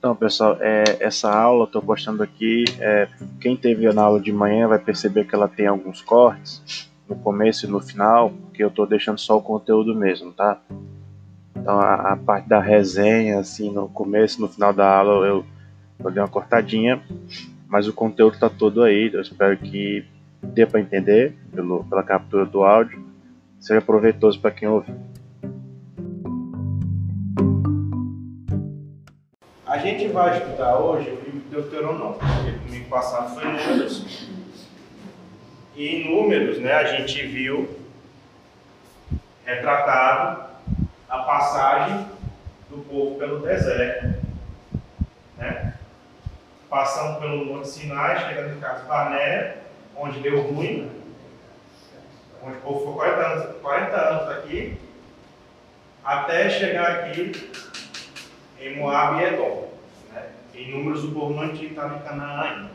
Então, pessoal, é, essa aula eu estou postando aqui. É, quem teve na aula de manhã vai perceber que ela tem alguns cortes no começo e no final, porque eu estou deixando só o conteúdo mesmo, tá? Então, a, a, parte da resenha, assim, no começo e no final da aula eu, eu dei uma cortadinha, mas o conteúdo está todo aí. Eu espero que dê para entender pelo, pela captura do áudio, seja proveitoso para quem ouvir. Gente vai estudar hoje o livro de Deuteronômio, porque domingo passado foi Números. E em Números, né, a gente viu retratado a passagem do povo pelo deserto, né? passando pelo Monte Sinai, chegando em Casa Barnea, onde deu ruim, onde o povo ficou 40 anos, 40 anos aqui, até chegar aqui em Moab e Edom. Né? Em números, o povo não estado em Canaã ainda.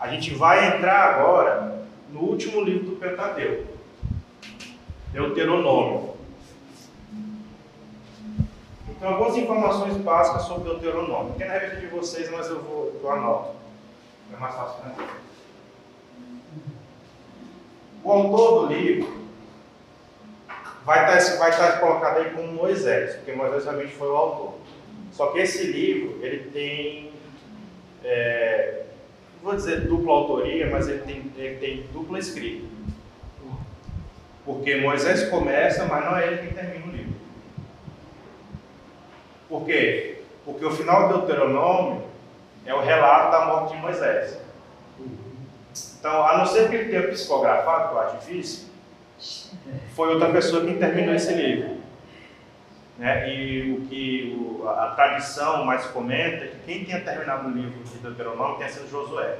A gente vai entrar agora no último livro do Pentateuco, Deuteronômio. Então, algumas informações básicas sobre Deuteronômio. Tem na revista de vocês, mas eu vou eu anoto. É mais fácil para mim. O autor do livro vai estar, vai estar colocado aí como Moisés, porque Moisés realmente foi o autor. Só que esse livro, ele tem, é, vou dizer dupla autoria, mas ele tem, ele tem dupla escrita. Porque Moisés começa, mas não é ele quem termina o livro. Por quê? Porque o final do Deuteronômio é o relato da morte de Moisés. Então, a não ser que ele tenha psicografado, que eu acho difícil, foi outra pessoa que terminou esse livro. Né? E o que o, a, tradição mais comenta é que quem tinha terminado o livro de Deuteronômio tenha sido Josué.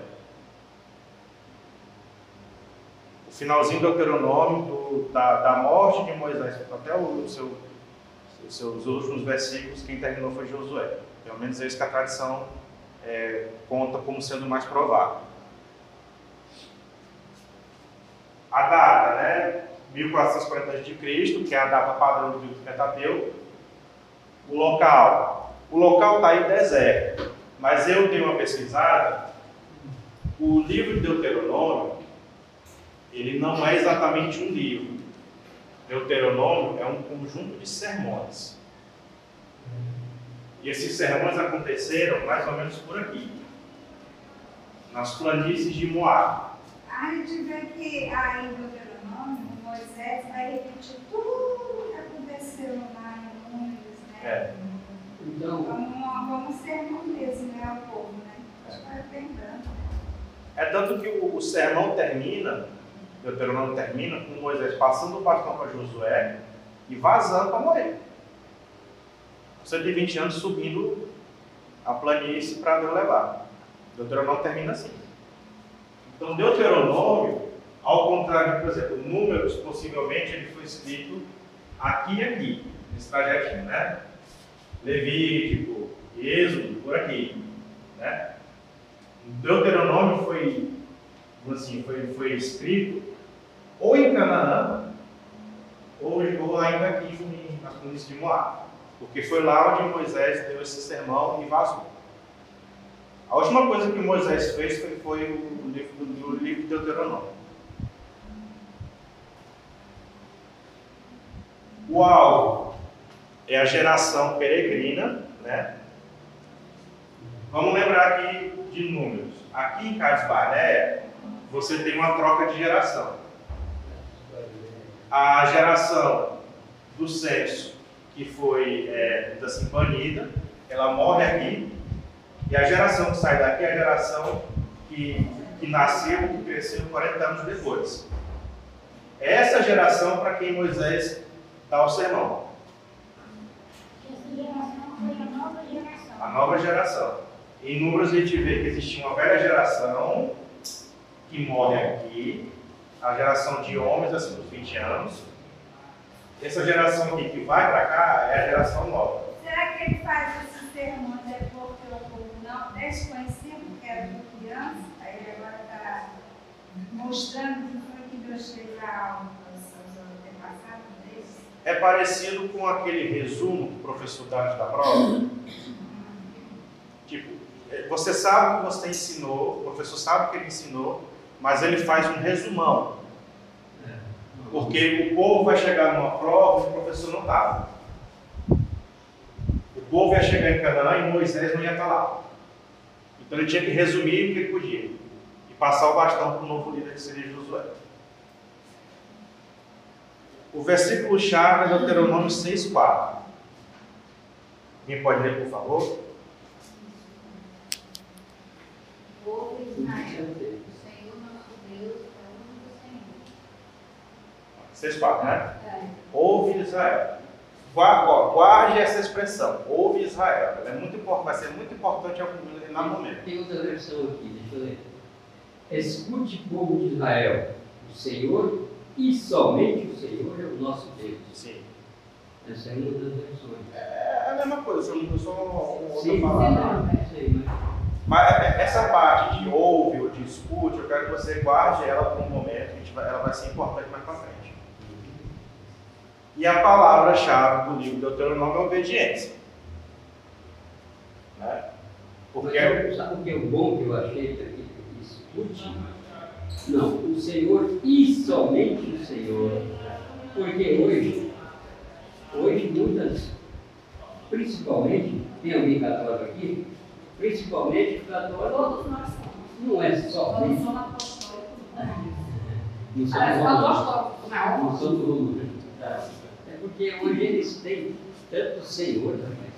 O finalzinho do Deuteronômio, do, da, da morte de Moisés, até o, seu, os seus últimos versículos, quem terminou foi Josué. Pelo menos é isso que a tradição é, conta como sendo mais provável. A data, né? 1440 a.C., que é a data padrão do livro do Pentateuco, o local. O local está em deserto, mas eu tenho uma pesquisada. O livro de Deuteronômio, ele não é exatamente um livro. Deuteronômio é um conjunto de sermões. E esses sermões aconteceram mais ou menos por aqui, nas planícies de Moab. A gente vê que aí em Deuteronômio, Moisés vai repetir tudo que aconteceu lá é. Então, como, como sermão mesmo, né, ao povo, né? É. é tanto que o, o sermão termina, o Deuteronômio termina com Moisés passando o bastão para Josué e vazando para morrer. 120 anos subindo a planície para Deus levar. O Deuteronômio termina assim. Então, Deuteronômio, ao contrário, por exemplo, Números, possivelmente ele foi escrito aqui e aqui, nesse trajetinho, né? Levítico, Êxodo, por aqui. Né? Deuteronômio foi, assim, foi, foi escrito ou em Canaã, ou, ou ainda aqui nas planícies de Moab. Porque foi lá onde Moisés deu esse sermão e vazou. A última coisa que Moisés fez foi, foi o, livro, o livro de Deuteronômio. O alvo é a geração peregrina, né? Vamos lembrar aqui de números. Aqui em Carlos Baré, você tem uma troca de geração. A geração do censo, que foi é, assim, banida, ela morre aqui. E a geração que sai daqui é a geração que, que nasceu e cresceu 40 anos depois. Essa geração para quem Moisés dá o sermão. A nova geração. Em números a gente vê que existia uma velha geração que morre aqui, a geração de homens acima dos 20 anos. Essa geração aqui que vai para cá é a geração nova. Será que ele faz esse termo é porque o povo não desconhecia que era de criança? Aí ele agora está mostrando que foi que Deus fez a alma para os seus antepassados deles? É parecido com aquele resumo que o professor dá da prova você sabe o que você ensinou, o professor sabe o que ele ensinou, mas ele faz um resumão. Porque o povo vai chegar numa prova e o professor não estava. O povo ia chegar em Canaã e Moisés não ia estar lá. Então ele tinha que resumir o que ele podia e passar o bastão para o novo líder que seria Josué. O versículo chave é Deuteronômio 6,4. Quem pode ler, por favor? Ouve Israel, o Senhor nosso Deus é o único Senhor. 6,4, né? É. Ouve Israel. Guarde essa expressão, ouve Israel. Ela é muito importante, vai ser muito importante em algum determinado momento. Tem outra versão aqui, deixa eu ler. Escute, povo de Israel, o Senhor e somente o Senhor é o nosso Deus. Sim. Essa é uma das versões. É a mesma coisa, só não só um outra Sim, palavra. não, sei, mas Mas é- essa parte de ouve ou de escute, eu quero que você guarde ela por um momento, a gente vai- ela vai ser importante mais para frente. E a palavra-chave do livro Deuteronômio é obediência. Né? Porque Mas sabe o que é o bom que eu achei daqui? Escute. Não, o Senhor e somente o Senhor. Porque hoje, hoje muitas, principalmente, tem alguém católico aqui? Principalmente o católico Todos não é Todos somos apostólicos. Não são Parece romanos. apostólico, Não não. são romanos. É porque hoje eles têm tanto Senhor, rapaz.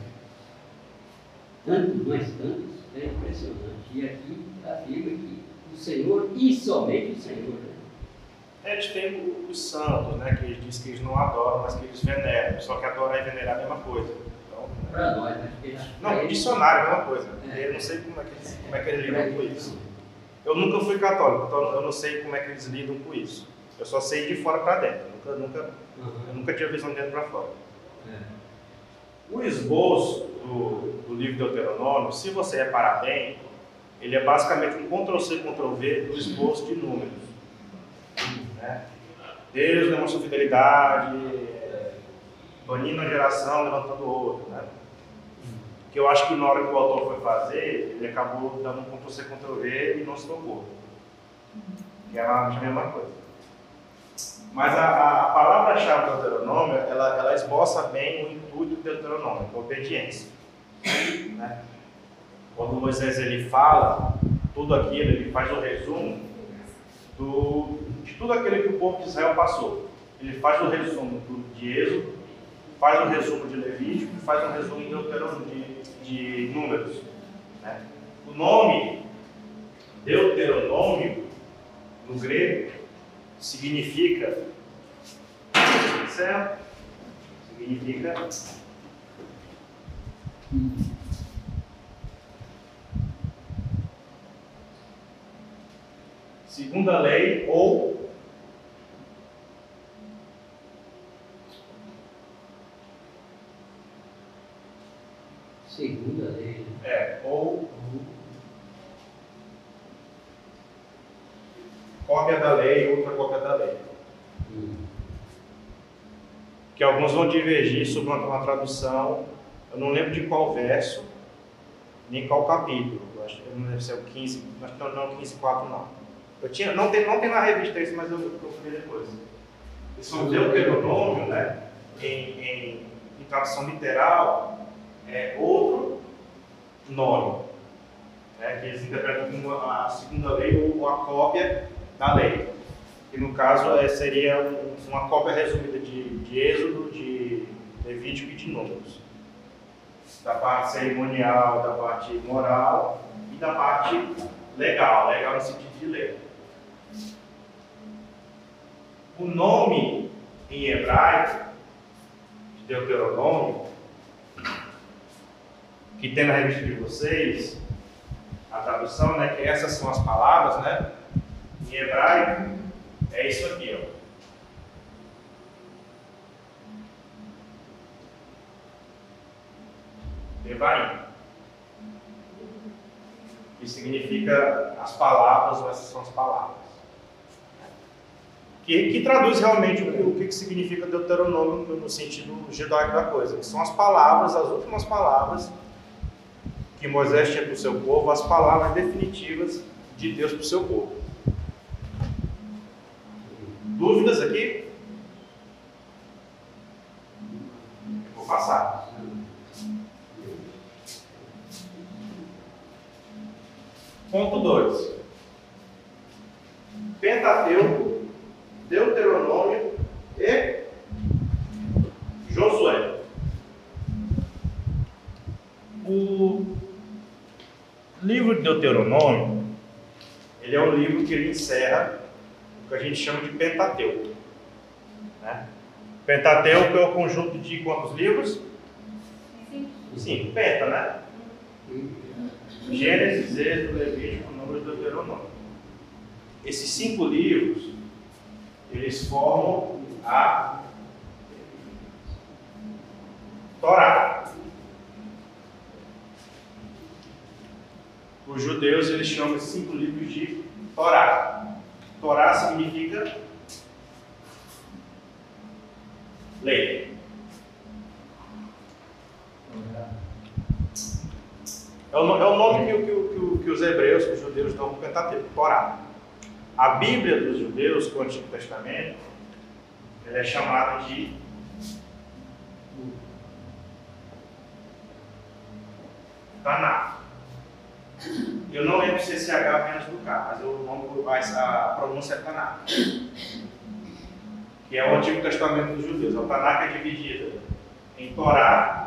Tanto, mas tantos, é impressionante. E aqui afirma que o Senhor e somente o Senhor. a gente tem os santos, né, que eles dizem que eles não adoram, mas que eles veneram. Só que adorar e venerar é a mesma coisa. Então, Para nós, né? Porque não, o eles- dicionário é a mesma coisa. É. Eu não sei como é que eles, como é que eles lidam com eles- isso. Eu nunca fui católico, então eu não sei como é que eles lidam com isso. Eu só sei de fora para dentro. Eu nunca, nunca, Aham. eu nunca tinha visão de dentro para fora. É. O esboço do, do livro Deuteronômio, se você reparar bem, ele é basicamente um Ctrl-C, Ctrl-V do esboço de números. Né? Deus demonstra fidelidade, é, banindo a geração, levantando outra. Né? Que eu acho que na hora que o autor foi fazer, ele acabou dando um Ctrl-C, Ctrl-V e não se tocou. Que é a mesma coisa. Mas a- a palavra-chave do Deuteronômio, ela, ela esboça bem o intuito do Deuteronômio, a obediência. Né? Quando Moisés ele fala tudo aquilo, ele faz o resumo do, de tudo aquilo que o povo de Israel passou. Ele faz o resumo do, de Êxodo, faz o resumo de Levítico e faz um resumo de, Deuteronômio, de, de Números. né? O nome Deuteronômio, no grego, significa certo? Significa segunda lei ou Segunda lei. né? é ou cópia da lei, outra cópia da lei. Hum. que alguns vão divergir sobre uma, tradução. Eu não lembro de qual verso, nem qual capítulo. Acho que não deve ser o 15, acho que não, não é o 15, 4, não. Eu tinha, não, tem, não tem na revista isso, mas eu procurei depois. Esse é um Deuteronômio, né? Em, em, em tradução literal, é outro nome. Né, que eles interpretam como a segunda lei ou a cópia da lei que no caso é, seria um- uma cópia resumida de, de Êxodo, de Levítico e de Números. Da parte cerimonial, da parte moral e da parte legal, legal no sentido de lei. O nome em hebraico, de Deuteronômio, que tem na revista de vocês, a tradução, né, que essas são as palavras, né, em hebraico, é isso aqui, ó. Devarim. Que significa as palavras, ou essas são as palavras. Que, que traduz realmente o, que- o que que significa Deuteronômio no, no sentido judaico da coisa, que são as palavras, as últimas palavras que Moisés tinha para o seu povo, as palavras definitivas de Deus para o seu povo. Dúvidas aqui? Eu vou passar. Ponto 2. Pentateuco, Deuteronômio e Josué. O livro de Deuteronômio, ele é um livro que ele encerra o que a gente chama de Pentateuco. Né? Pentateuco é o conjunto de quantos livros? Sim, penta, né? Gênesis, Êxodo, Levítico, Número e Deuteronômio. Esses cinco livros, eles formam a Torá. Os judeus eles chamam esses cinco livros de Torá. Torá significa lei. É o, é nome que, que, que, os hebreus, que os judeus dão para o Pentateuco, Torá. A Bíblia dos judeus, que é o Antigo Testamento, ela é chamada de Tanakh. Eu não lembro se esse H antes do K, mas o nome, a pronúncia Tanakh. Que é o Antigo Testamento dos judeus. O Tanakh é dividido em Torá,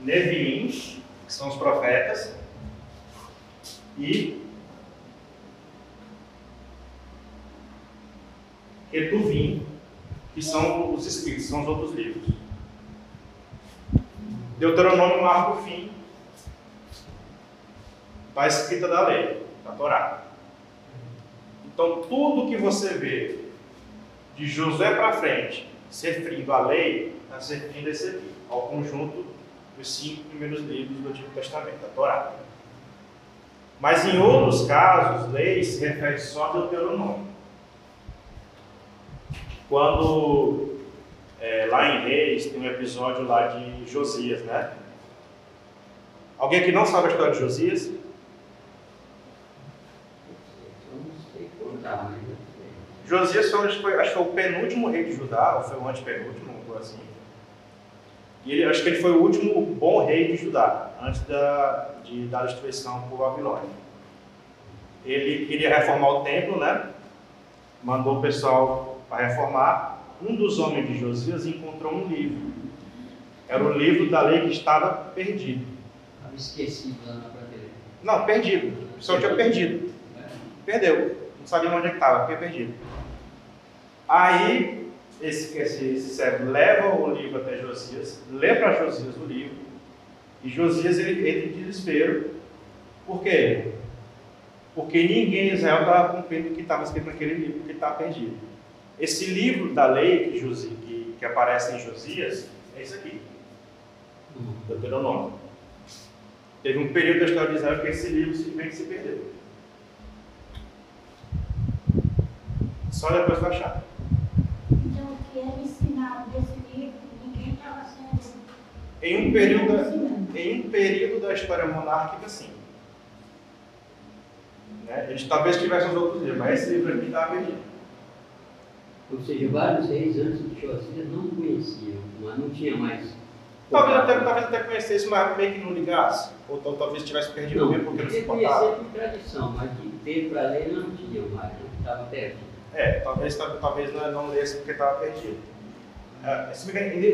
Neviim, que são os profetas, e Ketuvim, que são os Espíritos, são os outros livros. Deuteronômio marca o fim da escrita da lei, da Torá. Então, tudo que você vê de Josué para frente, se referindo à lei, está se esse ao conjunto dos cinco primeiros livros do Antigo Testamento, da Torá. Mas em outros casos, lei se refere só a Deuteronômio. Quando é, lá em Reis tem um episódio lá de Josias, né? Alguém que não sabe a história de Josias? Josias foi, acho, que foi o penúltimo rei de Judá, ou foi o antepenúltimo, ou assim. E ele, acho que ele foi o último bom rei de Judá, antes da, de dar a destruição por Babilônia. Ele queria reformar o templo, né? Mandou o pessoal para reformar, um dos homens de Josias encontrou um livro. Era o livro da lei que estava perdido. Estava esquecido lá na prateleira. Não, perdido. O pessoal tinha perdido. Perdeu. Não sabia onde é estava, foi perdido. Aí, esse, esse, esse servo leva o livro até Josias, lê para Josias o livro, e Josias ele entra em desespero. Por quê? Porque ninguém em Israel estava cumprindo o que estava escrito naquele livro, que estava perdido. Esse livro da lei que, Josi, que, que aparece em Josias é esse aqui, Deuteronômio. Teve um período da história de Israel que esse livro simplesmente se perdeu. Só depois vai achar. Então, o que era ensinado desse livro, ninguém estava sendo. Em um período, em um período da história monárquica, sim. Né? Eles talvez tivessem os outros livros, mas esse livro aqui estava perdido. Ou seja, vários reis antes de Josias não conheciam, mas não tinha mais. Talvez até, talvez até conhecesse, mas meio que não ligasse. Ou, talvez tivesse perdido não, mesmo porque não se importava. por tradição, mas de ter para ler não tinha mais, estava perdido. É, talvez, talvez não, não lesse porque estava perdido. É,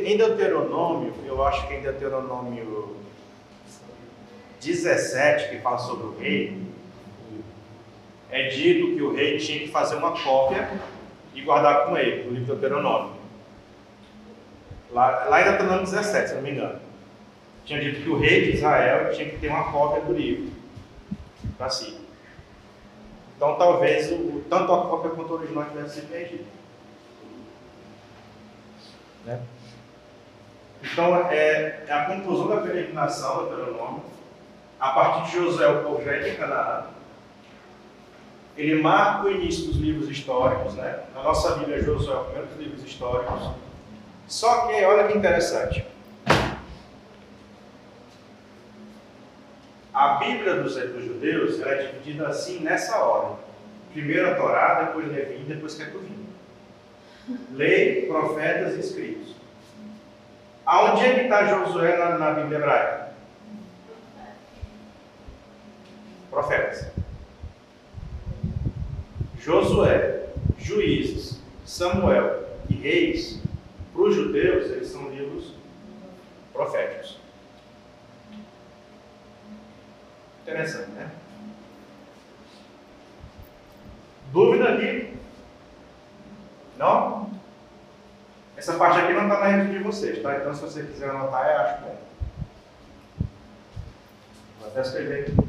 em Deuteronômio, eu acho que em Deuteronômio 17, que fala sobre o rei, é dito que o rei tinha que fazer uma cópia e guardar com ele, o livro do Deuteronômio. Lá, lá em Deuteronômio 17, se não me engano. Tinha dito que o rei de Israel tinha que ter uma cópia do livro para si. Então talvez o, tanto a cópia quanto o original tivesse sido perdido. Né? Então é, é, a conclusão da peregrinação do Deuteronômio. A partir de José, o povo já é de Canaã. Ele marca o início dos livros históricos, né? Na nossa Bíblia, Josué é o primeiro dos livros históricos. Só que, olha que interessante. A Bíblia dos, dos judeus é dividida assim nessa ordem. Primeiro a Torá, depois Levi, depois Ketuvim. Lei, profetas e escritos. Aonde é que está Josué na, na Bíblia hebraica? Profetas. Josué, Juízes, Samuel e Reis, para os judeus, eles são livros proféticos. Interessante, né? Dúvida aqui? Não? Essa parte aqui não está na rede de vocês, tá? Então, se você quiser anotar, eu acho bom. Vou até escrever aqui.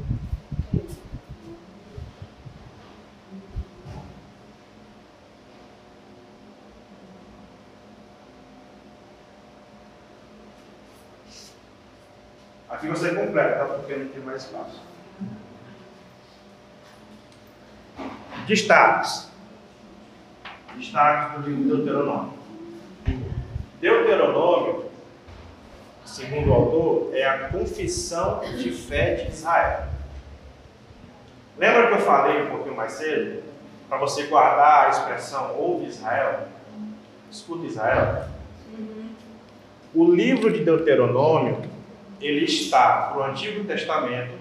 Aqui você completa, tá? Porque não tem mais espaço. Destaques. Destaques do livro de Deuteronômio. Deuteronômio, segundo o autor, é a confissão de fé de Israel. Lembra que eu falei um pouquinho mais cedo? Para você guardar a expressão ouve Israel? Escuta Israel. O livro de Deuteronômio, ele está para o Antigo Testamento,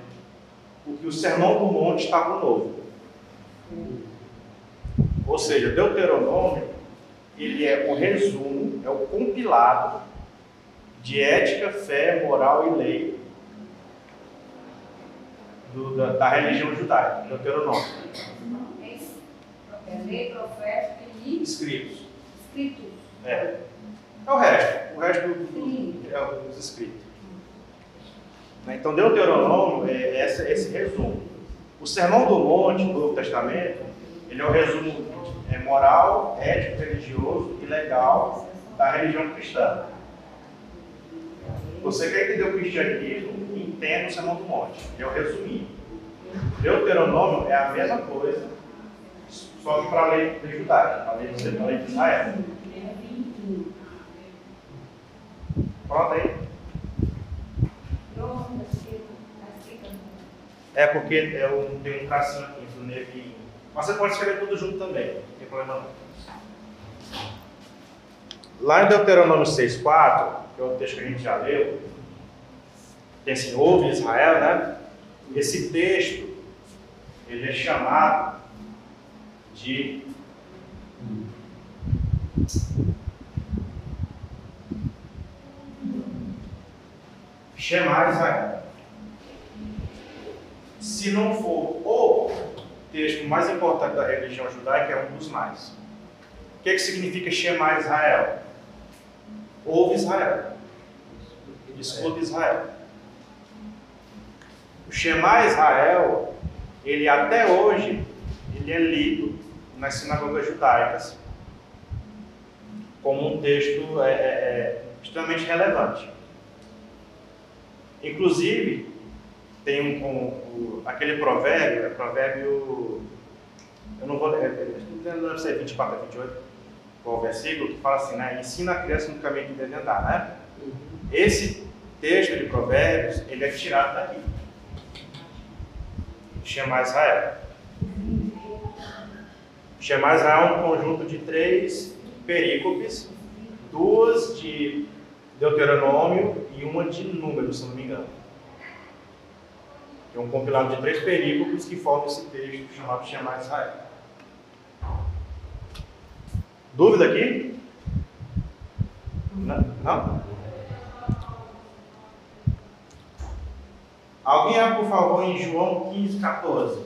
porque o Sermão do Monte está para o Novo. Ou seja, Deuteronômio, ele é o resumo, é o compilado de ética, fé, moral e lei do, da, da, religião judaica, Deuteronômio. É lei, profeta e escritos. Escritos. É. É o resto. O resto do, é os escritos. Então, Deuteronômio é esse, esse resumo. O Sermão do Monte, do Novo Testamento, ele é o resumo é, moral, ético, religioso e legal da religião cristã. Você quer entender o cristianismo, entenda o Sermão do Monte. Ele é o resuminho. Deuteronômio é a mesma coisa, só que para a lei judaica, para a lei, para a lei de Israel. Pronto aí. É porque é um, tem um tracinho aqui do Nevi. Mas você pode escrever tudo junto também, não tem problema não. Lá em Deuteronômio 6,4, que é o texto que a gente já leu, tem assim, ouve Israel, né? Esse texto, ele é chamado de chamar Israel. Se não for o texto mais importante da religião judaica, é um dos mais. O que, é que significa chamar Israel? Ouve Israel. Escuta Israel. O Shema Israel, ele até hoje, ele é lido nas sinagogas judaicas como um texto é, é, é extremamente relevante. Inclusive, tem um, um, aquele provérbio, é provérbio, eu não vou ler, deve ser 24 a 28, qual o versículo, que fala assim, né? Ensina a criança no caminho que deve andar, né? Esse texto de provérbios, ele é tirado daqui. Shema Israel. Shema Israel é um conjunto de três perícopes, duas de Deuteronômio e uma de Números, se não me engano. É um compilado de três perícopes que formam esse texto chamado Shema Israel. Dúvida aqui? Não? Não? Alguém abre, por favor, em João 15, 14.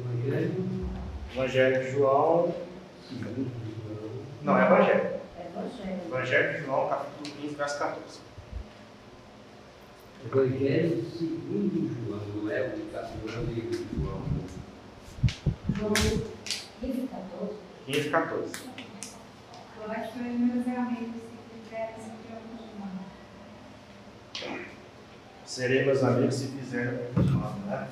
Evangelho. Evangelho de João. Não, é Evangelho. Evangelho. Evangelho de João, capítulo 15, verso 14. Evangelho segundo João, não é o capítulo de João. João 15, 14. 15, 14. Coloque os meus amigos se quiserem se Serei meus amigos se fizerem o que eu né?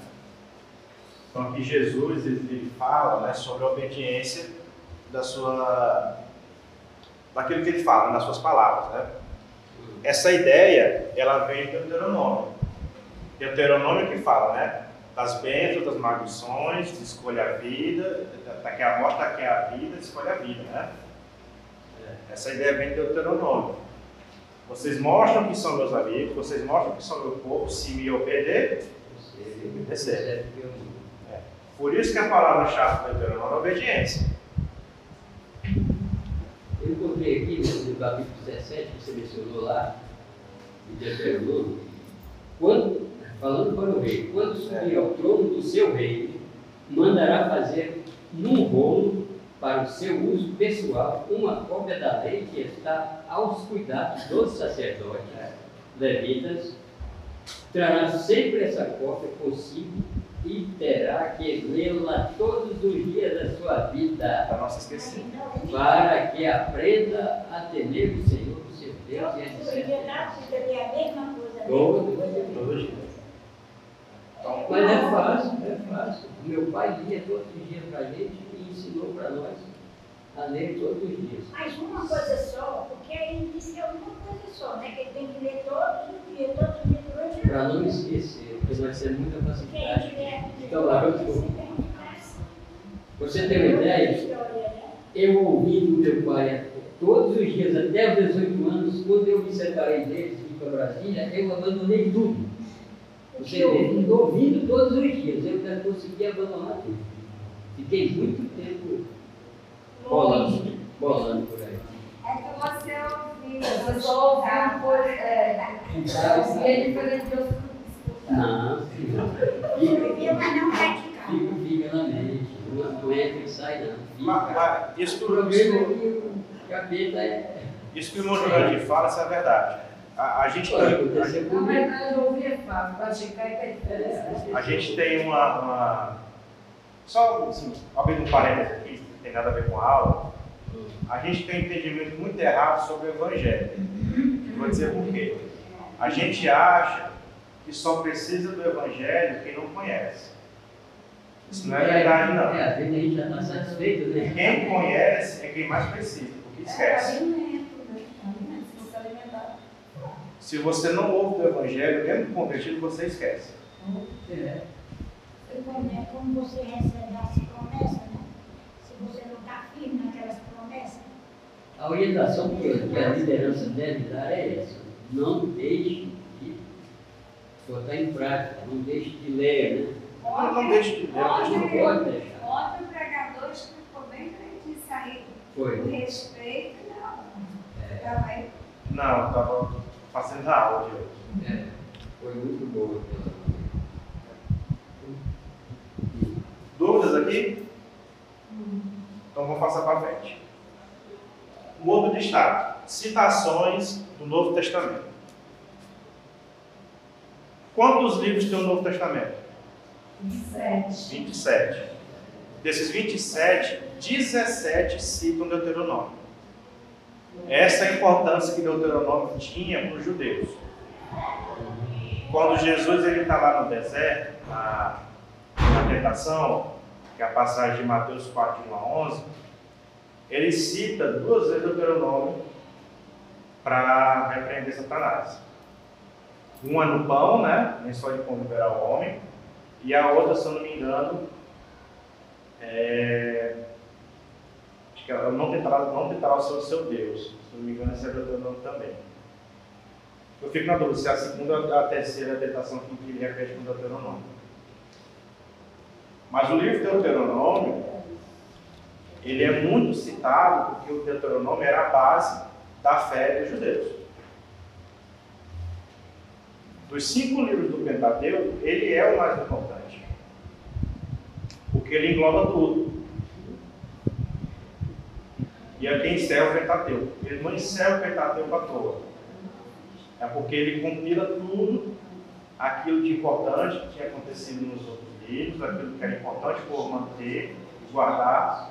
Então aqui Jesus ele, ele fala né, sobre a obediência da sua daquilo que ele fala, nas suas palavras. Né? Essa ideia ela vem do Deuteronômio. Deuteronômio que fala, né? Das bênçãos, das maldições, de escolha a vida, daqui a morte, daqui a vida, escolha a vida, né? Essa ideia vem do Deuteronômio. Vocês mostram que são meus amigos, vocês mostram que são meu povo, se me obedecer. Percebe? É. Por isso que a palavra-chave do Deuteronômio é obediência. Encontrei aqui no capítulo 17, que você mencionou lá, de Deuteronômio, quando, falando para o rei, quando subir ao trono do seu reino, mandará fazer num rolo para o seu uso pessoal uma cópia da lei que está aos cuidados dos sacerdotes levitas, trará sempre essa cópia consigo e terá que lê-la todos os dias da sua vida, Para não se esquecer. para que aprenda a temer o Senhor, o seu Deus, e a disciplinar. Todo dia. Então, Mas é fácil, é fácil. Meu pai lia todos os dias para a gente e ensinou para nós a ler todos os dias. Mas uma coisa só, porque aí diz que é uma coisa só, né? Que ele tem que ler todos os dias, todos os dias Para não esquecer, porque nós temos muita facilidade tiver de tomar o fogo. Você tem uma ideia? Eu ouvi do meu pai todos os dias, até os 18 anos, quando eu me separei deles e fui para Brasília, eu abandonei tudo. Você vê, ouvindo todos os dias, eu não consegui abandonar tudo. Fiquei muito tempo bolando, bolando por aí. É que você ouviu, Você ouviu coisa. É, e é diferente de eu escutar. Não, fica, Escrevia, mas não praticava. fica, fica na mente. Não, não entra e sai, não. mas- isso, que o- é capeta é. isso que o Jurandir fala, isso é verdade. A, a gente Olha, tem, eu ouvi é praticar é é a, a gente tem uma, uma- Só assim, abrindo um parênteses aqui, que não tem nada a ver com a aula. A gente tem um entendimento muito errado sobre o Evangelho. Vou dizer por quê. A gente acha que só precisa do Evangelho quem não conhece. Isso não é verdade, não. É, às vezes a gente já está satisfeito, né? Quem conhece é quem mais precisa, porque esquece. se você não ouve do Evangelho, mesmo convertido, você esquece. É. Como, é, como você recebe as promessas, né? Se você não está firme naquelas promessas, A orientação que a liderança deve dar é essa. Não deixe de botar em prática, não deixe de ler, né? Não, não deixe de ler, A gente não pode deixar. Ontem o pregador explicou bem direitinho isso aí. O Foi. respeito, não. É. Também. Não, estava fazendo a aula de hoje. É. Foi muito boa aquela. Dúvidas aqui? Então vamos passar para frente. Um outro destaque: citações do Novo Testamento. Quantos livros tem o Novo Testamento? Sete. 27. Desses 27, 17 citam Deuteronômio. Essa é a importância que Deuteronômio tinha para os judeus. Quando Jesus está lá no deserto, na, na tentação, que é a passagem de Mateus 4, de 1 a 11, ele cita duas vezes Deuteronômio para repreender Satanás. Uma no pão, né? Nem só de pão viverá o homem. E a outra, se eu não me engano, é... acho que ela não tentará, não tentará o seu, Deus. Se não me engano, esse é Deuteronômio também. Eu fico na dúvida se é a segunda ou a terceira tentação que ele repete com Deuteronômio. Mas o livro Deuteronômio, ele é muito citado porque o Deuteronômio era a base da fé dos judeus. Dos cinco livros do Pentateuco, ele é o mais importante. Porque ele engloba tudo. E é quem encerra o Pentateuco. Ele não encerra o Pentateuco à toa. É porque ele compila tudo aquilo de importante que tinha acontecido nos outros livros, aquilo que era importante por manter, guardar,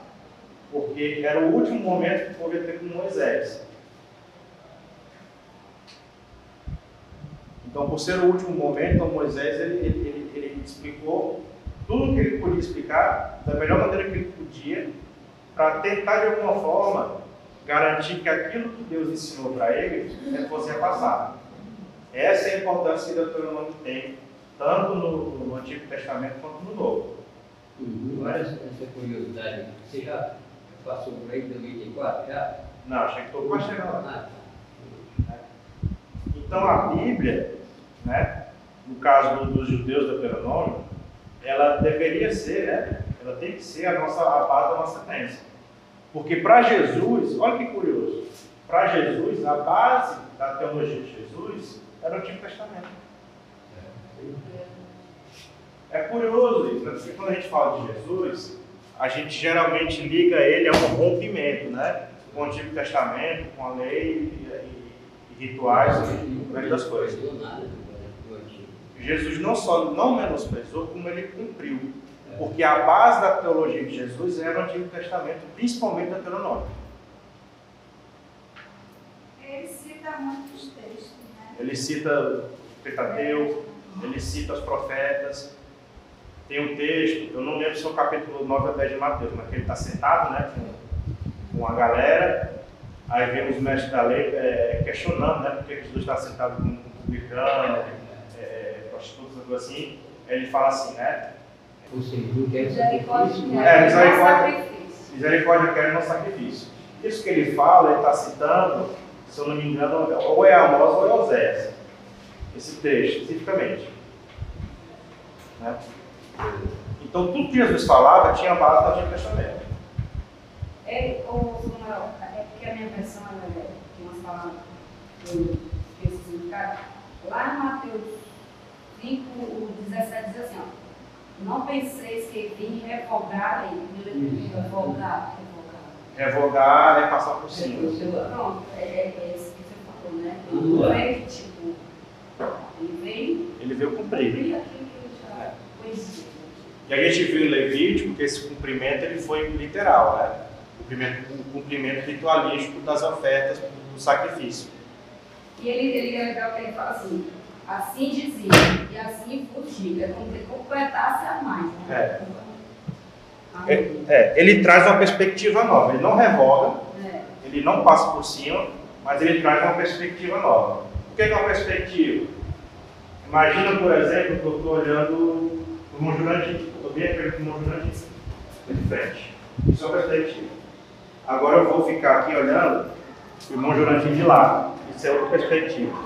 porque era o último momento que o ter com Moisés. Então, por ser o último momento, então Moisés ele, ele, ele, explicou tudo que ele podia explicar da melhor maneira que ele podia, para tentar de alguma forma garantir que aquilo que Deus ensinou para ele é fosse repassado. Essa é a importância que o Deuteronômio tem, tanto no, no Antigo Testamento quanto no Novo. Uhum. Agora, essa curiosidade, você já passou por aí do 24 já? Não, achei que estou quase chegando lá. Então a Bíblia, né, no caso do- dos judeus do Deuteronômio, ela deveria ser, né, ela tem que ser a nossa a base da nossa crença. Porque para Jesus, olha que curioso, para Jesus a base da teologia de Jesus era o Antigo Testamento. É curioso isso, né? porque quando a gente fala de Jesus, a gente geralmente liga ele a um rompimento, né? Com o Antigo Testamento, com a lei e, e- e rituais e o resto das coisas. Jesus não só não menosprezou, como ele cumpriu. Porque a base da teologia de Jesus era o Antigo Testamento, principalmente Deuteronômio. Ele cita muitos textos, né? Ele cita o Pentateuco, ele cita os profetas. Tem um texto, eu não lembro se é o capítulo 9 ou 10 de Mateus, mas que ele está sentado né, com, com a galera. Aí vem os mestres da lei é, questionando né, porque Jesus está sentado com, com publicano, é, prostitutas, coisa assim. Aí ele fala assim, né? Ou seja, não quer Misericórdia, sacrifício. É, misericórdia. quer no sacrifício. Isso que ele fala, ele está citando, se eu não me engano, ou é Amós ou é Oséias. Esse trecho, especificamente. Né? Então, tudo que Jesus falava tinha base no Antigo Testamento. É, ô, Samuel, é porque a minha versão é, tem umas palavras que eu esqueci o significado. Lá em Mateus 5, o 17 diz assim, ó. Não penseis que vim revogar a lei. Revogar, revogar. Revogar é passar por cima. lá. Pronto, é, é, é isso que você falou, né? Não é que, tipo, ele veio Ele veio cumprir. cumprir aquilo que ele já conhecia. E a gente viu em Levítico que esse cumprimento ele foi literal, né? O cumprimento, o cumprimento ritualístico das ofertas do sacrifício. E ele, ele é legal que ele fala assim, assim dizia, e assim digo, é como se completasse a mais. Né? É, é, ele traz uma perspectiva nova. Ele não revoga, É. ele não passa por cima, mas ele traz uma perspectiva nova. O que é é uma perspectiva? Imagina, por exemplo, que eu estou olhando o Monjurante, estou bem aquele do Monjurante de frente. Isso é uma perspectiva. Agora eu vou ficar aqui olhando o irmão Jurandir de lá. Isso é outra perspectiva.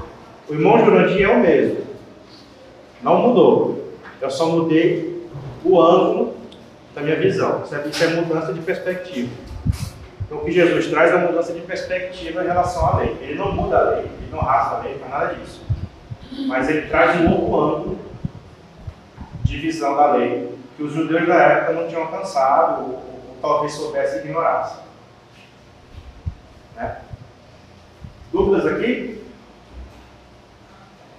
O irmão Jurandir é o mesmo. Não mudou. Eu só mudei o ângulo da minha visão. Isso é, isso é mudança de perspectiva. Então, o que Jesus traz é uma mudança de perspectiva em relação à lei. Ele não muda a lei, ele não rasga a lei, não nada disso. Mas ele traz um novo ângulo de visão da lei que os judeus da época não tinham alcançado, ou, ou talvez soubessem e ignorassem. Né? Dúvidas aqui?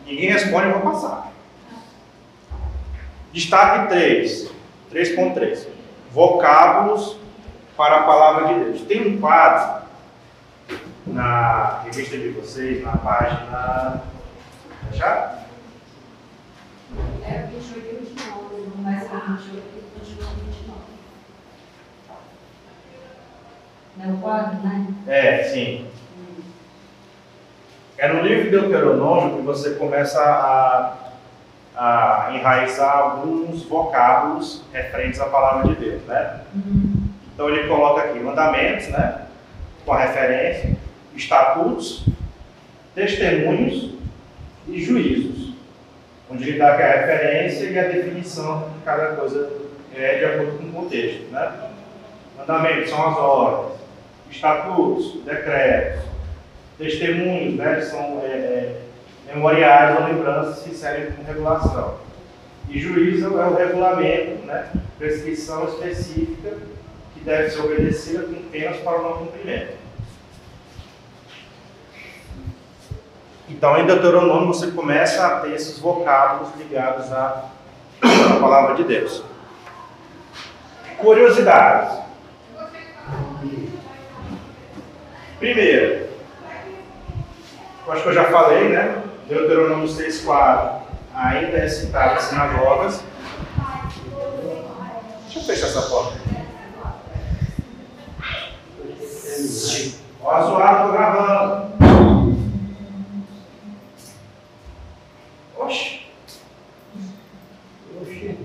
Ninguém responde, eu vou passar. Destaque 3, 3.3. Vocábulos para a palavra de Deus. Tem um quadro na revista de vocês, na página. Já? É 28 29, mas é 28 e continua 29. Não é o quadro, né? É, sim. É no livro de Deuteronômio que você começa a, a enraizar alguns vocábulos referentes à palavra de Deus, né? Então ele coloca aqui mandamentos, né? Com a referência, estatutos, testemunhos e juízos. Onde ele dá a referência e a definição de cada coisa é, de acordo com o contexto, né? Mandamentos são as ordens, estatutos, decretos, testemunhos, né? São é, é, memoriais ou lembranças que servem como regulação. E juízo é o regulamento, né? Prescrição específica que deve ser obedecida com penas para o não cumprimento. Então, em Deuteronômio, você começa a ter esses vocábulos ligados à, à palavra de Deus. Curiosidades. Primeiro, eu acho que eu já falei, né? Deuteronômio 6,4 ainda é citado em sinagogas. Vamos fechar essa porta. Ó, a zoada, tô gravando. Oxe. Oxe,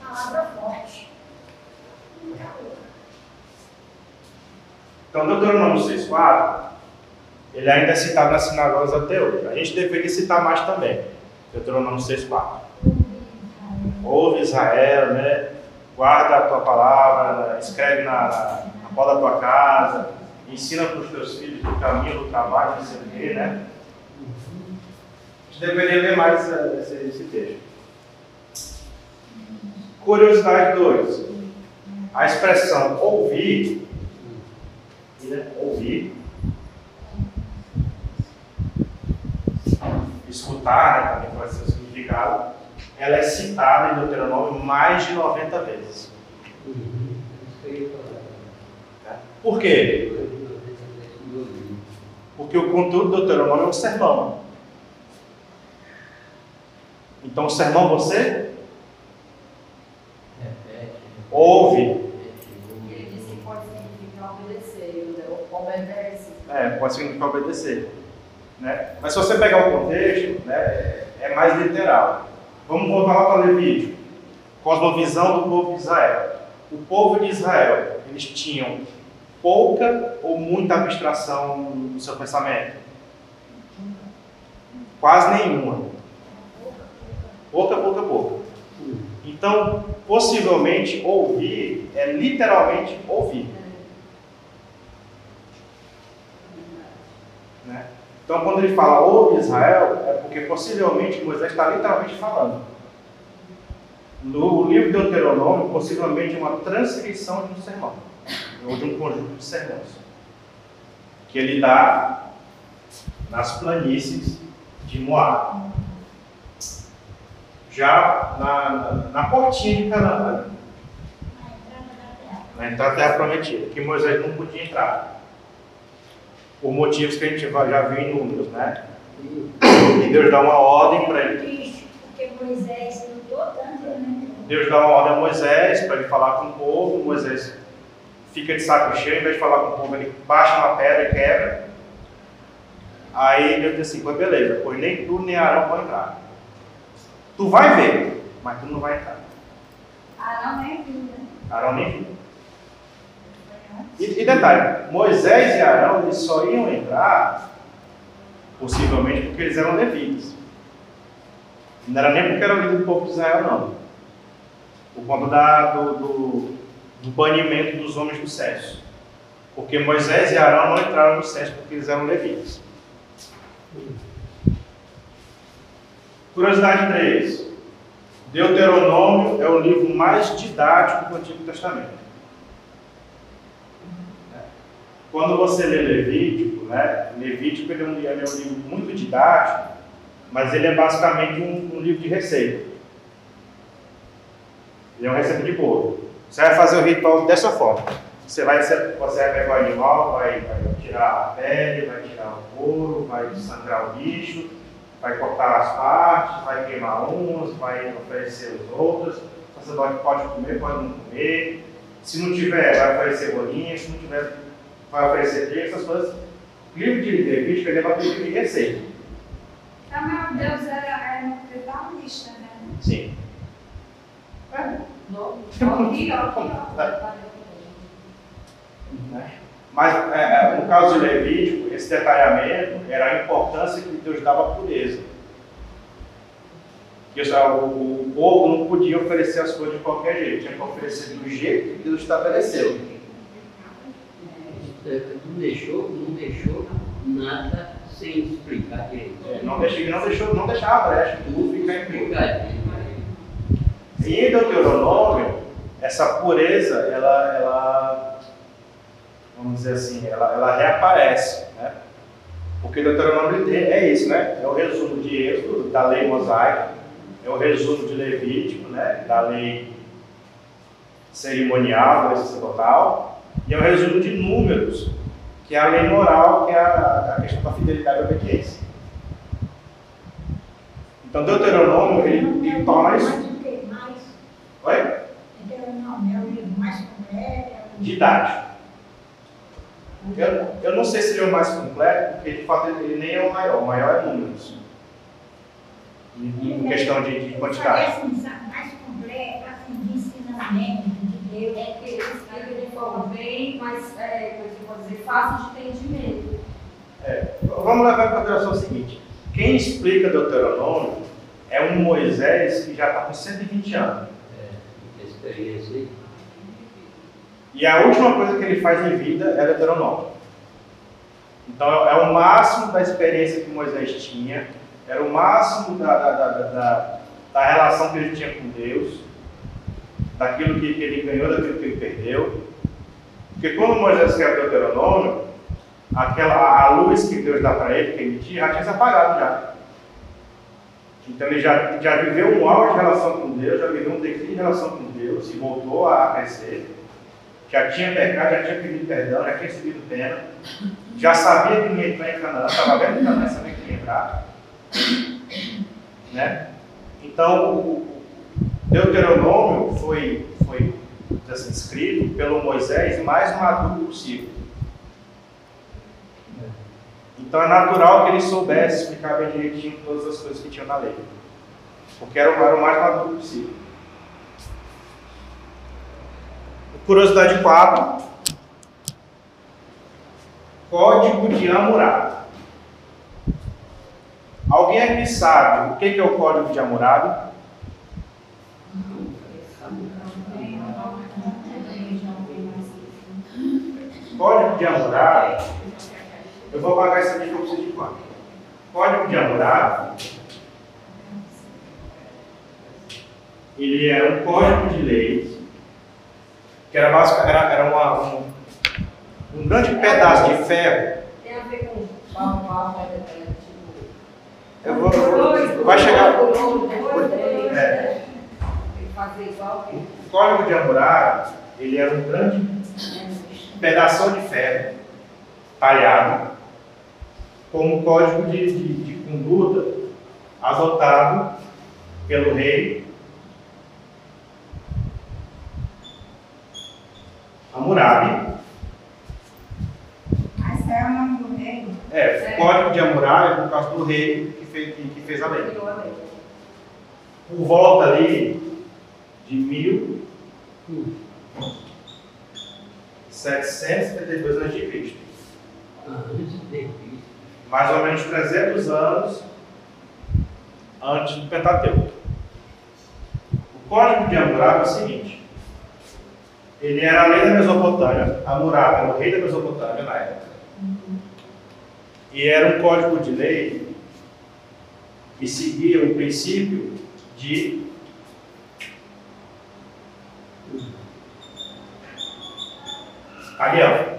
Palavra forte. Então, Deuteronômio 6,4, ele ainda é citado nas sinagogas até hoje. A gente deveria citar mais também. Deuteronômio 6,4. Ouve Israel, né? Guarda a tua palavra, escreve na, na, porta da tua casa, ensina para os teus filhos o caminho do trabalho, o quê, né? Deveria ler mais esse, esse, esse texto. Curiosidade 2. A expressão ouvir, né? ouvir, escutar, né? também pode ser o significado, ela é citada em Deuteronômio mais de 90 vezes. né? Por quê? Porque o conteúdo do Deuteronômio é um sermão. Então, o sermão você Repete, ouve. Ele disse que pode significar obedecer, obedece. É, pode significar obedecer. Né? Mas se você pegar o contexto, né, é mais literal. Vamos voltar lá para Levítico. Cosmovisão do povo de Israel. O povo de Israel, eles tinham pouca ou muita abstração no seu pensamento? Quase nenhuma. Pouca, pouca, pouca. Então, possivelmente, ouvir é literalmente ouvir. Né? Então, quando ele fala ouve Israel, é porque possivelmente Moisés está literalmente falando. No livro de Deuteronômio, possivelmente uma transcrição de um sermão, ou de um conjunto de sermões, que ele dá nas planícies de Moab. Já na, na, na portinha de Canaã, na entrada da terra prometida, que Moisés não podia entrar. Por motivos que a gente já viu em números, né? E Deus dá uma ordem para ele. Triste, porque Moisés lutou tanto, né? Deus dá uma ordem a Moisés para ele falar com o povo. Moisés fica de saco cheio, em vez de falar com o povo, ele baixa uma pedra e quebra. Aí Deus diz assim: beleza, pois nem tu nem Arão vão entrar. Tu vai ver, mas tu não vai entrar. Não, nem viu, né? Arão nem viu. E, e detalhe: Moisés e Arão eles só iam entrar, possivelmente porque eles eram levitas. Não era nem porque eram líderes do povo de Israel, não. Por conta da, do, do, do banimento dos homens do censo. Porque Moisés e Arão não entraram no censo porque eles eram levitas. Curiosidade 3. Deuteronômio é o livro mais didático do Antigo Testamento. Quando você lê Levítico, né? Levítico ele é, um, ele é um livro muito didático, mas ele é basicamente um, um livro de receita. Ele é uma receita de bolo. Você vai fazer o ritual dessa forma. Você vai, você vai pegar o animal, vai, vai tirar a pele, vai tirar o couro, vai sangrar o bicho, vai cortar as partes, vai queimar uns, vai oferecer os outros. O sacerdote pode comer, pode não comer. Se não tiver, vai oferecer bolinha. Se não tiver, vai oferecer trigo, essas coisas. O livro de Levítico ele é para de receita. Então, meu Deus, era, era uma protagonista, né? Sim. Aqui, ó, aqui, ó. Né? Mas é, é, no caso de Levítico, esse detalhamento era a importância que Deus dava à pureza. Que o, o, o povo não podia oferecer as coisas de qualquer jeito, tinha que oferecer do jeito que Deus estabeleceu. É, Não deixou, não deixou nada sem explicar direito. É, não, deixou, não, deixou, não deixava brecha, tudo fica em. E em Deuteronômio, essa pureza, ela, ela vamos dizer assim, ela, ela reaparece, né? Porque Deuteronômio é é isso, né? É o resumo de Êxodo, da lei mosaica, é o resumo de Levítico, né? Da lei cerimonial, da lei sacerdotal, e é o resumo de Números, que é a lei moral, que é a, a questão da fidelidade e obediência. Então Deuteronômio, ele, ele torna isso... Mais o quê? Mais. Oi? Deuteronômio. Eu, eu não sei se ele é o mais completo, porque de fato ele, ele nem é o maior, o maior é números. Em, em questão de, de quantidade. Parece um saco mais completo, assim, de ensinamento de Deus. É que ele explica de forma bem mais, é, como eu posso dizer, fácil de entendimento. É, vamos levar em consideração o seguinte: quem explica Deuteronômio é um Moisés que já está com 120 anos. É, experiência aí. E a última coisa que ele faz em vida é Deuteronômio. Então é o máximo da experiência que Moisés tinha, era o máximo da, da, da, da, da relação que ele tinha com Deus, daquilo que, que ele ganhou, daquilo que ele perdeu. Porque quando Moisés escreve Deuteronômio, aquela, a luz que Deus dá para ele, que ele tinha, já tinha se apagado já. Então ele já, já viveu um auge de relação com Deus, já viveu um declínio de relação com Deus e voltou a crescer já tinha pecado, já tinha pedido perdão, já tinha recebido pena, já sabia que ia entrar em Canaã, estava vendo em Canaã, sabia que ia entrar. Né? Então, o Deuteronômio foi, foi assim, escrito pelo Moisés mais maduro possível. Então é natural que ele soubesse explicar bem direitinho todas as coisas que tinham na lei. Porque era o, era o mais maduro possível. Curiosidade 4. Código de Hammurabi. Alguém aqui sabe o que é o Código de Hammurabi? Código de Hammurabi. Eu vou apagar isso aqui eu preciso de quatro. Código de Hammurabi. Ele é um código de leis que era, básica, era, era uma, um, um grande pedaço de ferro. Tem a ver com é, tipo. Eu vou, vai chegar. É. O código de Hammurabi, ele era um grande pedaço de ferro talhado como código de, de, de conduta adotado pelo rei Hammurabi. Mas é o nome do rei. É, o código de Hammurabi é por causa do rei que fez, que, que fez a lei. Por volta ali de 1772 a.C. Antes de Cristo. Mais ou menos 300 anos antes do Pentateuco. O código de Hammurabi é o seguinte: ele era a lei da Mesopotâmia, Hammurabi era o rei da Mesopotâmia na época. E era um código de lei que seguia o princípio de Italião.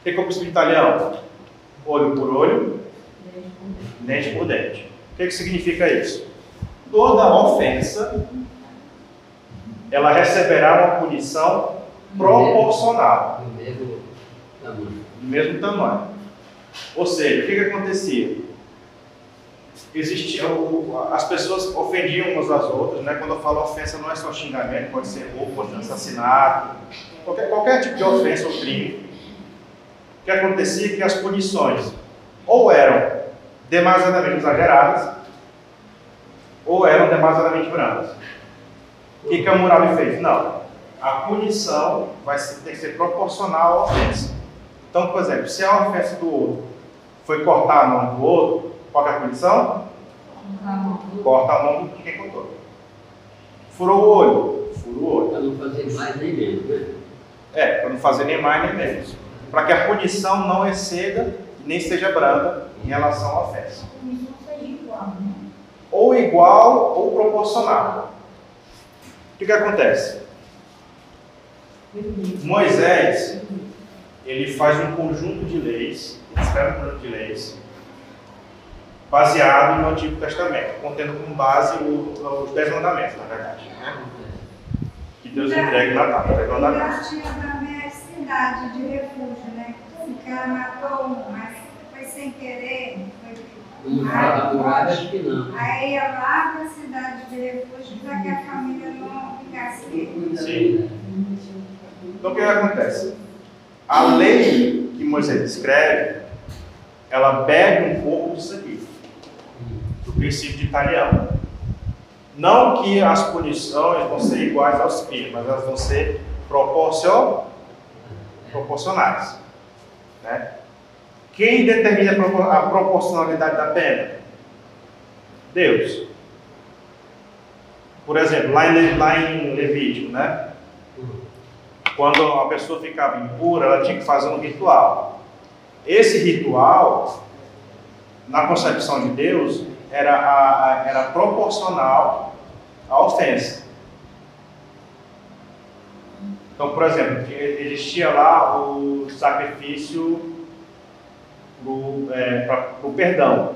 O que é o princípio de italião? Olho por olho, dente por dente. O que, que significa isso? Toda ofensa ela receberá uma punição proporcional, Do mesmo tamanho. do mesmo tamanho. Ou seja, o que, que acontecia? Existia, as pessoas ofendiam umas às outras, né? quando eu falo ofensa não é só xingamento, pode ser roubo, pode ser assassinato, qualquer, qualquer tipo de ofensa ou crime. O que acontecia é que as punições ou eram demasiadamente exageradas ou eram demasiadamente brandas. O que, que a Hammurabi fez? Não. A punição vai ser, tem que ser proporcional à ofensa. Então, por exemplo, se a ofensa do outro foi cortar a mão do outro, qual que é a punição? Corta a mão de quem cortou. Furou o olho? Fura o olho. Para não fazer mais nem menos, né? É, para não fazer nem mais nem menos. Para que a punição não exceda e nem seja branda em relação à ofensa. A comissão seja igual, né? Ou igual ou proporcional. O que, que acontece? Moisés, ele faz um conjunto de leis, ele escreve um conjunto de leis, baseado no Antigo Testamento, contendo como base o- os Dez Mandamentos, na verdade. Né? Que Deus entrega na tábua, Dez Mandamentos. Nós tinha também a cidade de refúgio, né? O cara matou um, mas foi sem querer. Foi... Aí ia lá para a cidade de refúgio para que a família não. Então o que acontece? A lei que Moisés escreve, ela bebe um pouco disso aqui, do princípio italiano. Não que as punições vão ser iguais aos crimes, mas elas vão ser proporcion... proporcionais. Né? Quem determina a proporcionalidade da pena? Deus. Por exemplo, lá em, lá em Levítico, né? Quando a pessoa ficava impura, ela tinha que fazer um ritual. Esse ritual, na concepção de Deus, era, a, a, era proporcional à ofensa. Então, por exemplo, existia lá o sacrifício para é, o perdão.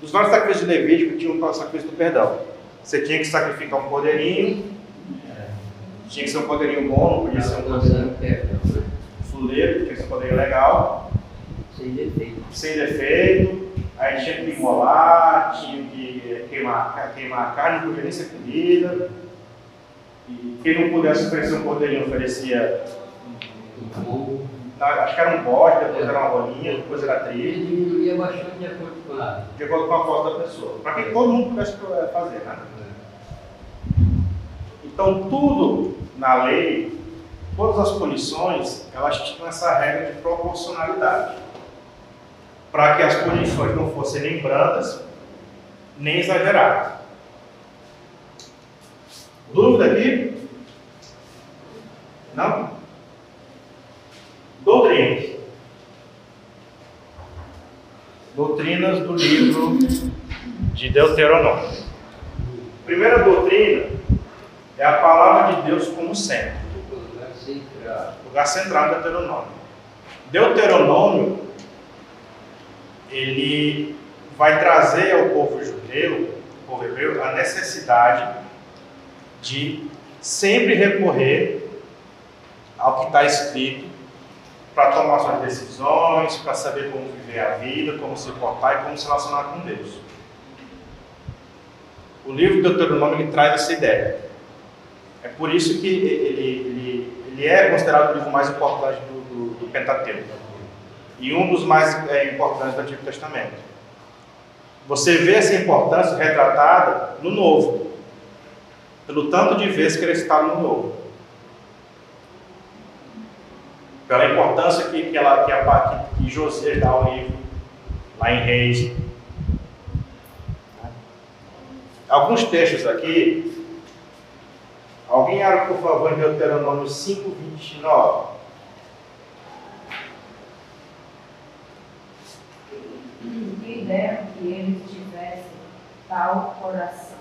Dos vários sacrifícios de Levítico, tinha um sacrifício do perdão. Você tinha que sacrificar um cordeirinho, tinha que ser um cordeirinho bom, não podia ser um cordeirinho fuleiro, tinha que ser um cordeirinho legal. Sem defeito. Sem defeito. Aí tinha que imolar, tinha que queimar, queimar a carne, não podia nem ser comida. E quem não pudesse oferecer um cordeirinho oferecia um acho que era um bode, depois era uma bolinha, depois era trilha. E diminuía bastante de acordo De acordo com a foto da pessoa. Para que todo mundo pudesse eh, fazer, né? Então, tudo na lei, todas as punições, elas tinham essa regra de proporcionalidade. Para que as punições não fossem nem brandas, nem exageradas. Dúvida aqui? Não? Doutrinas. Doutrinas do livro de Deuteronômio. Primeira doutrina é a palavra de Deus como centro. Lugar central do Deuteronômio. Deuteronômio, ele vai trazer ao povo judeu, ao povo hebreu, a necessidade de sempre recorrer ao que está escrito para tomar suas decisões, para saber como viver a vida, como se portar e como se relacionar com Deus. O livro do Deuteronômio ele traz essa ideia. É por isso que ele, ele, ele é considerado o livro mais importante do, do, do Pentateuco e um dos mais é, importantes do Antigo Testamento. Você vê essa importância retratada no Novo, pelo tanto de vezes que ele está no Novo pela importância que, que, ela, que, a, que, que Josias dá ao livro, lá em Reis. Alguns textos aqui. Alguém abre, por favor, em Deuteronômio 5, 29. Que dera que eles tivessem tal coração,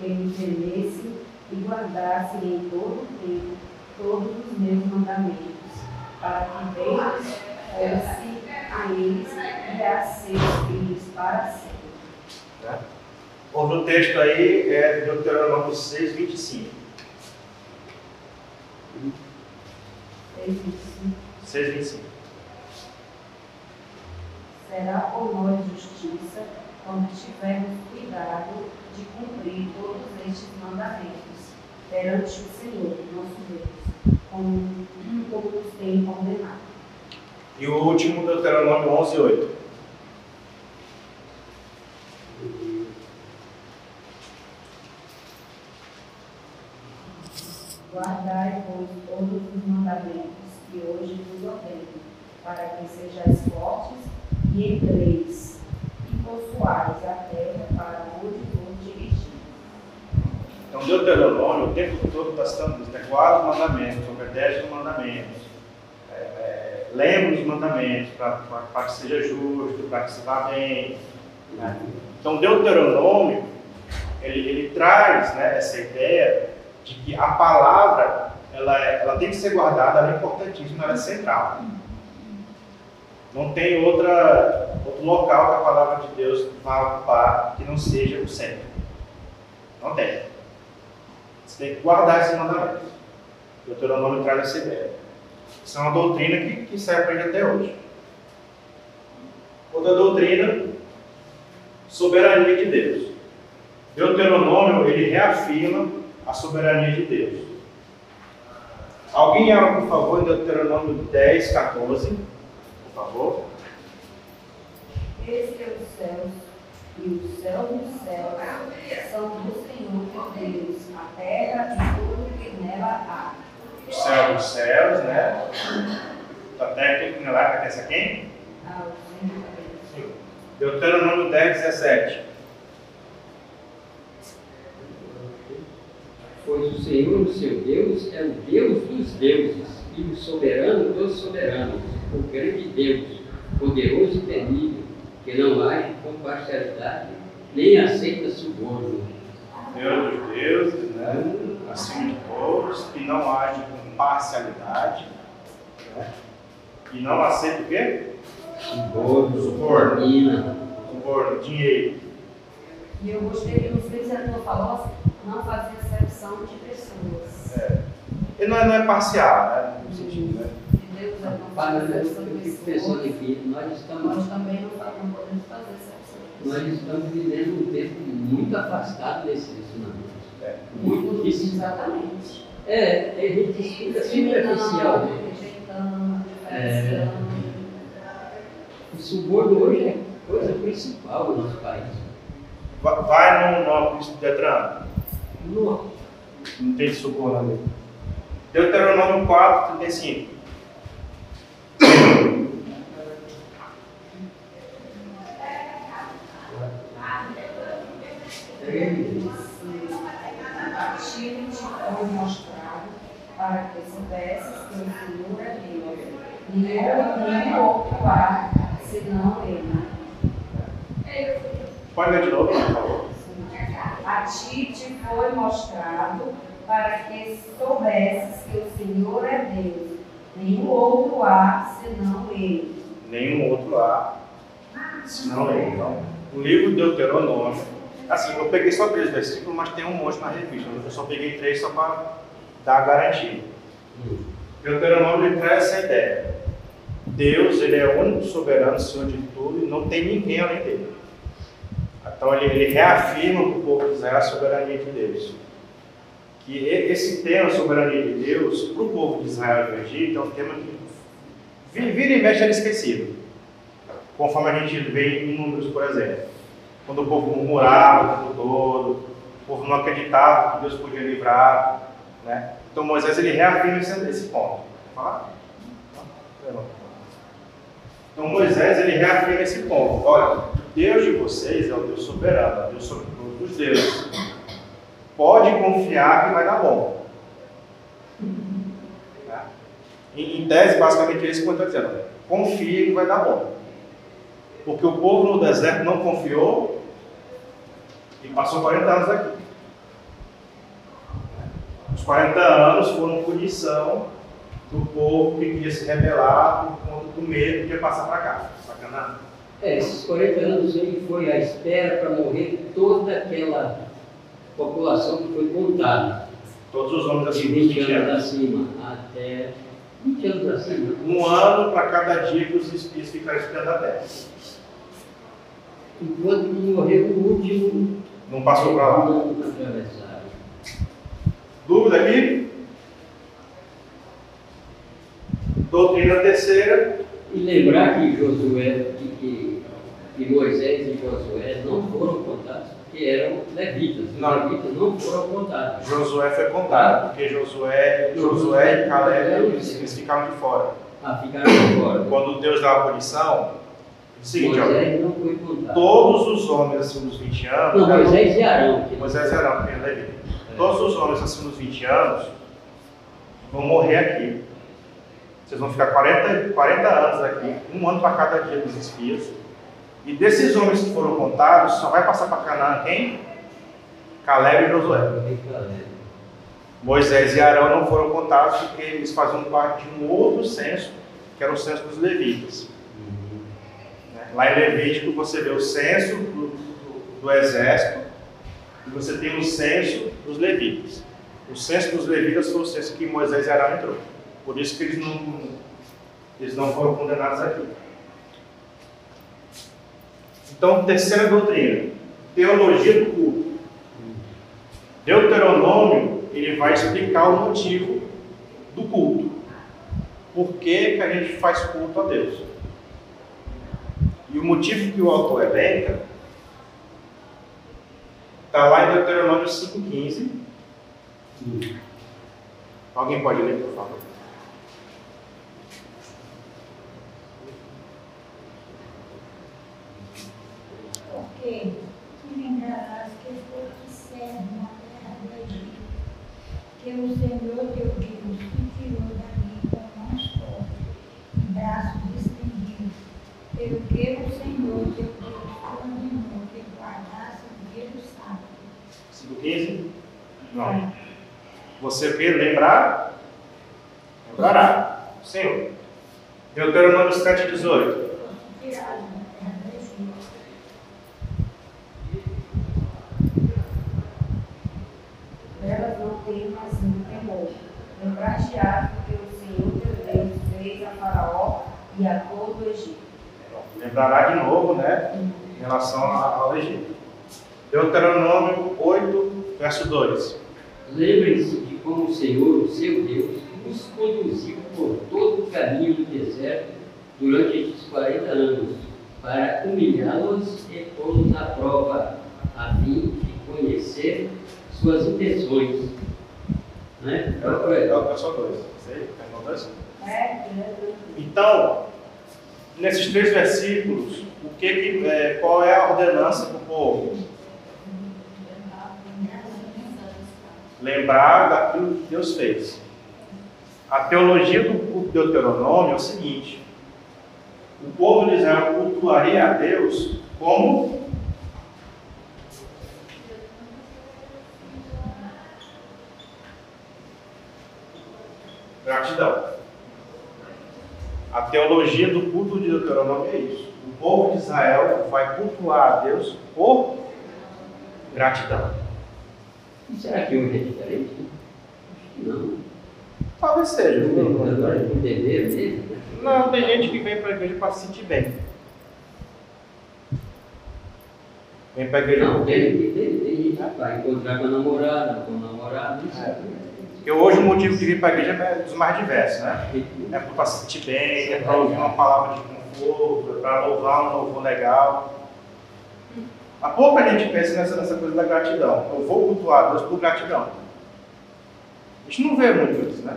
que me temessem e guardassem em todo o tempo todos os meus mandamentos para que Deus fosse a eles e a seus filhos para sempre. Né? Outro texto aí é Deuteronômio 6, 25. 6, 25. 6, 25. Será por nós justiça quando tivermos cuidado de cumprir todos estes mandamentos perante o Senhor, nosso Deus, como como nos tem condenado. E o último, Deuteronômio 11, 8. Guardai, pois, todos os mandamentos que hoje vos ordeno, para que sejais fortes e entreis e possuais a terra para onde vos dirigir. Então, Deuteronômio, o tempo todo está estando dizendo, guarda os mandamentos, obedece os mandamentos, é, é, lembra os mandamentos para que seja justo, para que se vá bem. Né? Então, Deuteronômio, ele, ele traz né, essa ideia de que a palavra ela, é, ela tem que ser guardada, ela é importantíssima, ela é central. Não tem outra, outro local que a palavra de Deus vá ocupar que não seja o centro. Não tem. Você tem que guardar esses mandamentos. O Deuteronômio traz essa ideia. Isso é uma doutrina que, que para ele até hoje. Outra doutrina, soberania de Deus. Deuteronômio, ele reafirma a soberania de Deus. Alguém abra, por favor, em Deuteronômio 10, 14. Por favor. Eis que os céus e os céus dos céus são do Senhor teu Deus, a terra e tudo que nela há. O céu dos céus, né? A terra que tem lá pertence a quem? Ao Senhor Deus. Deuteronômio 10, 17. Pois o Senhor, o seu Deus, é o Deus dos deuses e o soberano dos soberanos, o grande Deus, poderoso e temível, que não age com parcialidade, nem aceita suborno. Deus dos deuses, né? Acima de todos, que não age com parcialidade, né? E não aceita o quê? Suborno, Suborno. Suborno, dinheiro. E eu gostei que o vereador falou não fazer exceção de pessoas. É. Ele não é, não é parcial, né? No sentido, né? De Deus é não Para, de fico pensando aqui, nós estamos Nós também não, não podemos fazer de Nós estamos vivendo um tempo muito afastado desses ensinamentos. É. Muito difícil. Exatamente. É, a gente fica superficial. Né? É. O suborno hoje é coisa principal no nosso país. Va- Vai no do Detran. Nossa. Não tem suborno ali. Deuteronômio 4, 35. A ti te foi mostrado para que soubesses que o Senhor é Deus. Nenhum outro há, senão Ele. Pode ler de novo, por favor. A ti te foi mostrado para que soubesses que o Senhor é Deus. Nenhum outro há, senão Ele. Nenhum outro lá, senão ele. Então, o livro de Deuteronômio, assim, eu peguei só três versículos, mas tem um monte na revista. Eu só peguei três só para dar a garantia. Deuteronômio ele traz essa ideia. Deus, ele é o único soberano, Senhor de tudo, e não tem ninguém além dele. Então ele, ele reafirma para o povo de Israel a soberania de Deus. Que esse tema, soberania de Deus, para o povo de Israel e do Egito, é um tema que vi- vira e mexe era esquecido. Conforme a gente vê em números, por exemplo. Quando o povo murmurava o todo, o povo não acreditava que Deus podia livrar. Né? Então Moisés ele reafirma esse, esse ponto. Quer falar? Então Moisés ele reafirma esse ponto. Olha, Deus de vocês é o Deus soberano, o Deus sobre todos os deuses. Pode confiar que vai dar bom. Tá? Em, em tese, basicamente é isso que eu estou dizendo. Confie que vai dar bom. Porque o povo no deserto não confiou e passou 40 anos aqui. Os 40 anos foram punição do povo que queria se rebelar por conta do medo de passar para cá. Sacanagem. É, esses 40 anos aí foi a espera para morrer toda aquela população que foi contada. Todos os nomes De assim, 20 20 anos acima até 20 anos acima. Um ano para cada dia que os espíritos ficaram esperando a terra. Enquanto morreu o último, Não passou para lá. não atravessaram. Dúvida aqui? Doutrina terceira. E lembrar que Josué, que, que, Moisés e Josué não foram contados, porque eram levitas. Os Não. levitas não foram contados. Josué foi contado, porque Josué, Josué e Caleb eles, eles ficaram de fora. Ah, ficaram de fora. Quando Deus dá a punição, é seguinte, ó, Moisés não foi contado. todos os homens acima dos 20 anos. Não, Moisés e Arão. Moisés e Arão, que é Levi. Todos os homens acima dos 20 anos vão morrer aqui. Vocês vão ficar 40, 40 anos aqui, um ano para cada dia dos espias. E desses homens que foram contados, só vai passar para Canaã quem? Caleb e Josué. Moisés e Arão não foram contados porque eles faziam parte de um outro censo, que era o censo dos levitas. né? Lá em Levítico você vê o censo do, do- do exército e você tem o censo dos levitas. O censo dos levitas foi o censo que Moisés e Arão entrou. Por isso que eles não, eles não foram condenados aqui. Então, terceira doutrina, teologia do culto. Deuteronômio, ele vai explicar o motivo do culto. Por que, que a gente faz culto a Deus? E o motivo que o autor elenca está lá em Deuteronômio 5,15. Alguém pode ler, por favor? quê? te lembrarás que foste servo na terra do Egito, que o Senhor teu Deus te tirou dali com mãos fortes e braços estendidos, pelo que o Senhor teu Deus te ordenou que guardasse o dia do sábado. Versículo 15? Não. Você vê, lembrar? Lembrará. Senhor. Deuteronômio 7, 18. Lembrar-te-ás do que o Senhor teu Deus fez a Faraó e a todo o Egito. Lembrará de novo, né? Em relação ao Egito. Deuteronômio 8, verso 2. Lembrem-se de como o Senhor, o seu Deus, os conduziu por todo o caminho do deserto durante estes 40 anos, para humilhá-los e pô-los à prova, a fim de conhecer suas intenções. Né? É o é o verso 2. Sei? Pegou dois? É, Então, nesses três versículos, o que que, é, qual é a ordenança para o povo? Lembrar daquilo que Deus fez. A teologia do Deuteronômio é o seguinte: o povo de Israel cultuaria a Deus como gratidão. A teologia do culto de Deuteronômio é isso. O povo de Israel vai cultuar a Deus por gratidão. E será que hoje é diferente? Acho que não. Talvez seja. Entenderam mesmo, né? Não, tem gente que vem para a igreja para se sentir bem. Vem para a igreja Não, tem, tem, tem, tem gente que vai encontrar com a namorada, com o namorado, isso. É. Porque hoje o motivo de vir para a igreja é dos mais diversos, né? É para se sentir bem, é para ouvir uma palavra de conforto, é para louvar um louvor legal. Há pouco a gente pensa nessa, nessa coisa da gratidão. Eu vou cultuar Deus por gratidão. A gente não vê muito isso, né?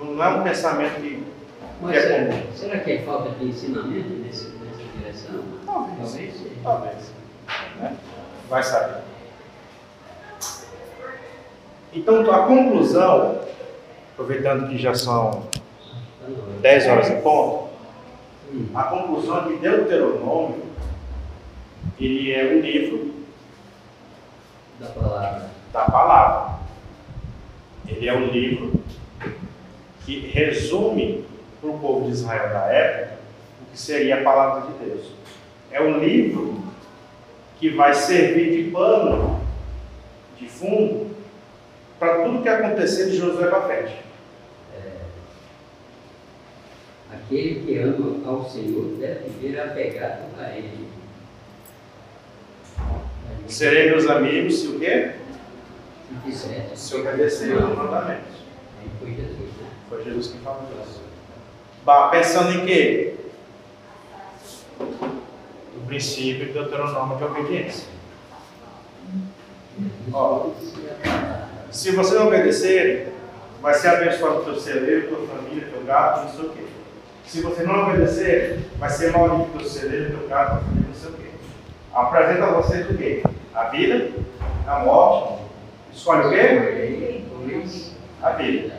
Não não é um pensamento que, que Mas é será, comum. será que é falta de ensinamento nesse, nessa direção? Talvez. Talvez. Talvez. Né? Vai saber. Então, a conclusão, aproveitando que já são Tá na hora. 10 horas em ponto, a conclusão é que Deuteronômio ele é um livro Da palavra. da palavra. Ele é um livro que resume para o povo de Israel da época o que seria a palavra de Deus. É um livro que vai servir de pano, de fundo, para tudo que acontecer de Josué para frente. Aquele que ama ao Senhor deve viver apegado a Ele. Serei meus amigos se o quê? Se fizer, Se obedecer aos mandamentos. Foi Jesus, né? Foi Jesus que falou isso. Ba- Pensando em quê? O princípio do Deuteronômio de obediência. Ó. Se você não obedecer, vai ser abençoado teu celeiro, tua família, teu gato, não sei o quê. Se você não obedecer, vai ser maldito teu celeiro, teu gato, tua família, não sei o quê. Apresenta a vocês o quê? A vida, a morte. Escolhe o quê? A vida.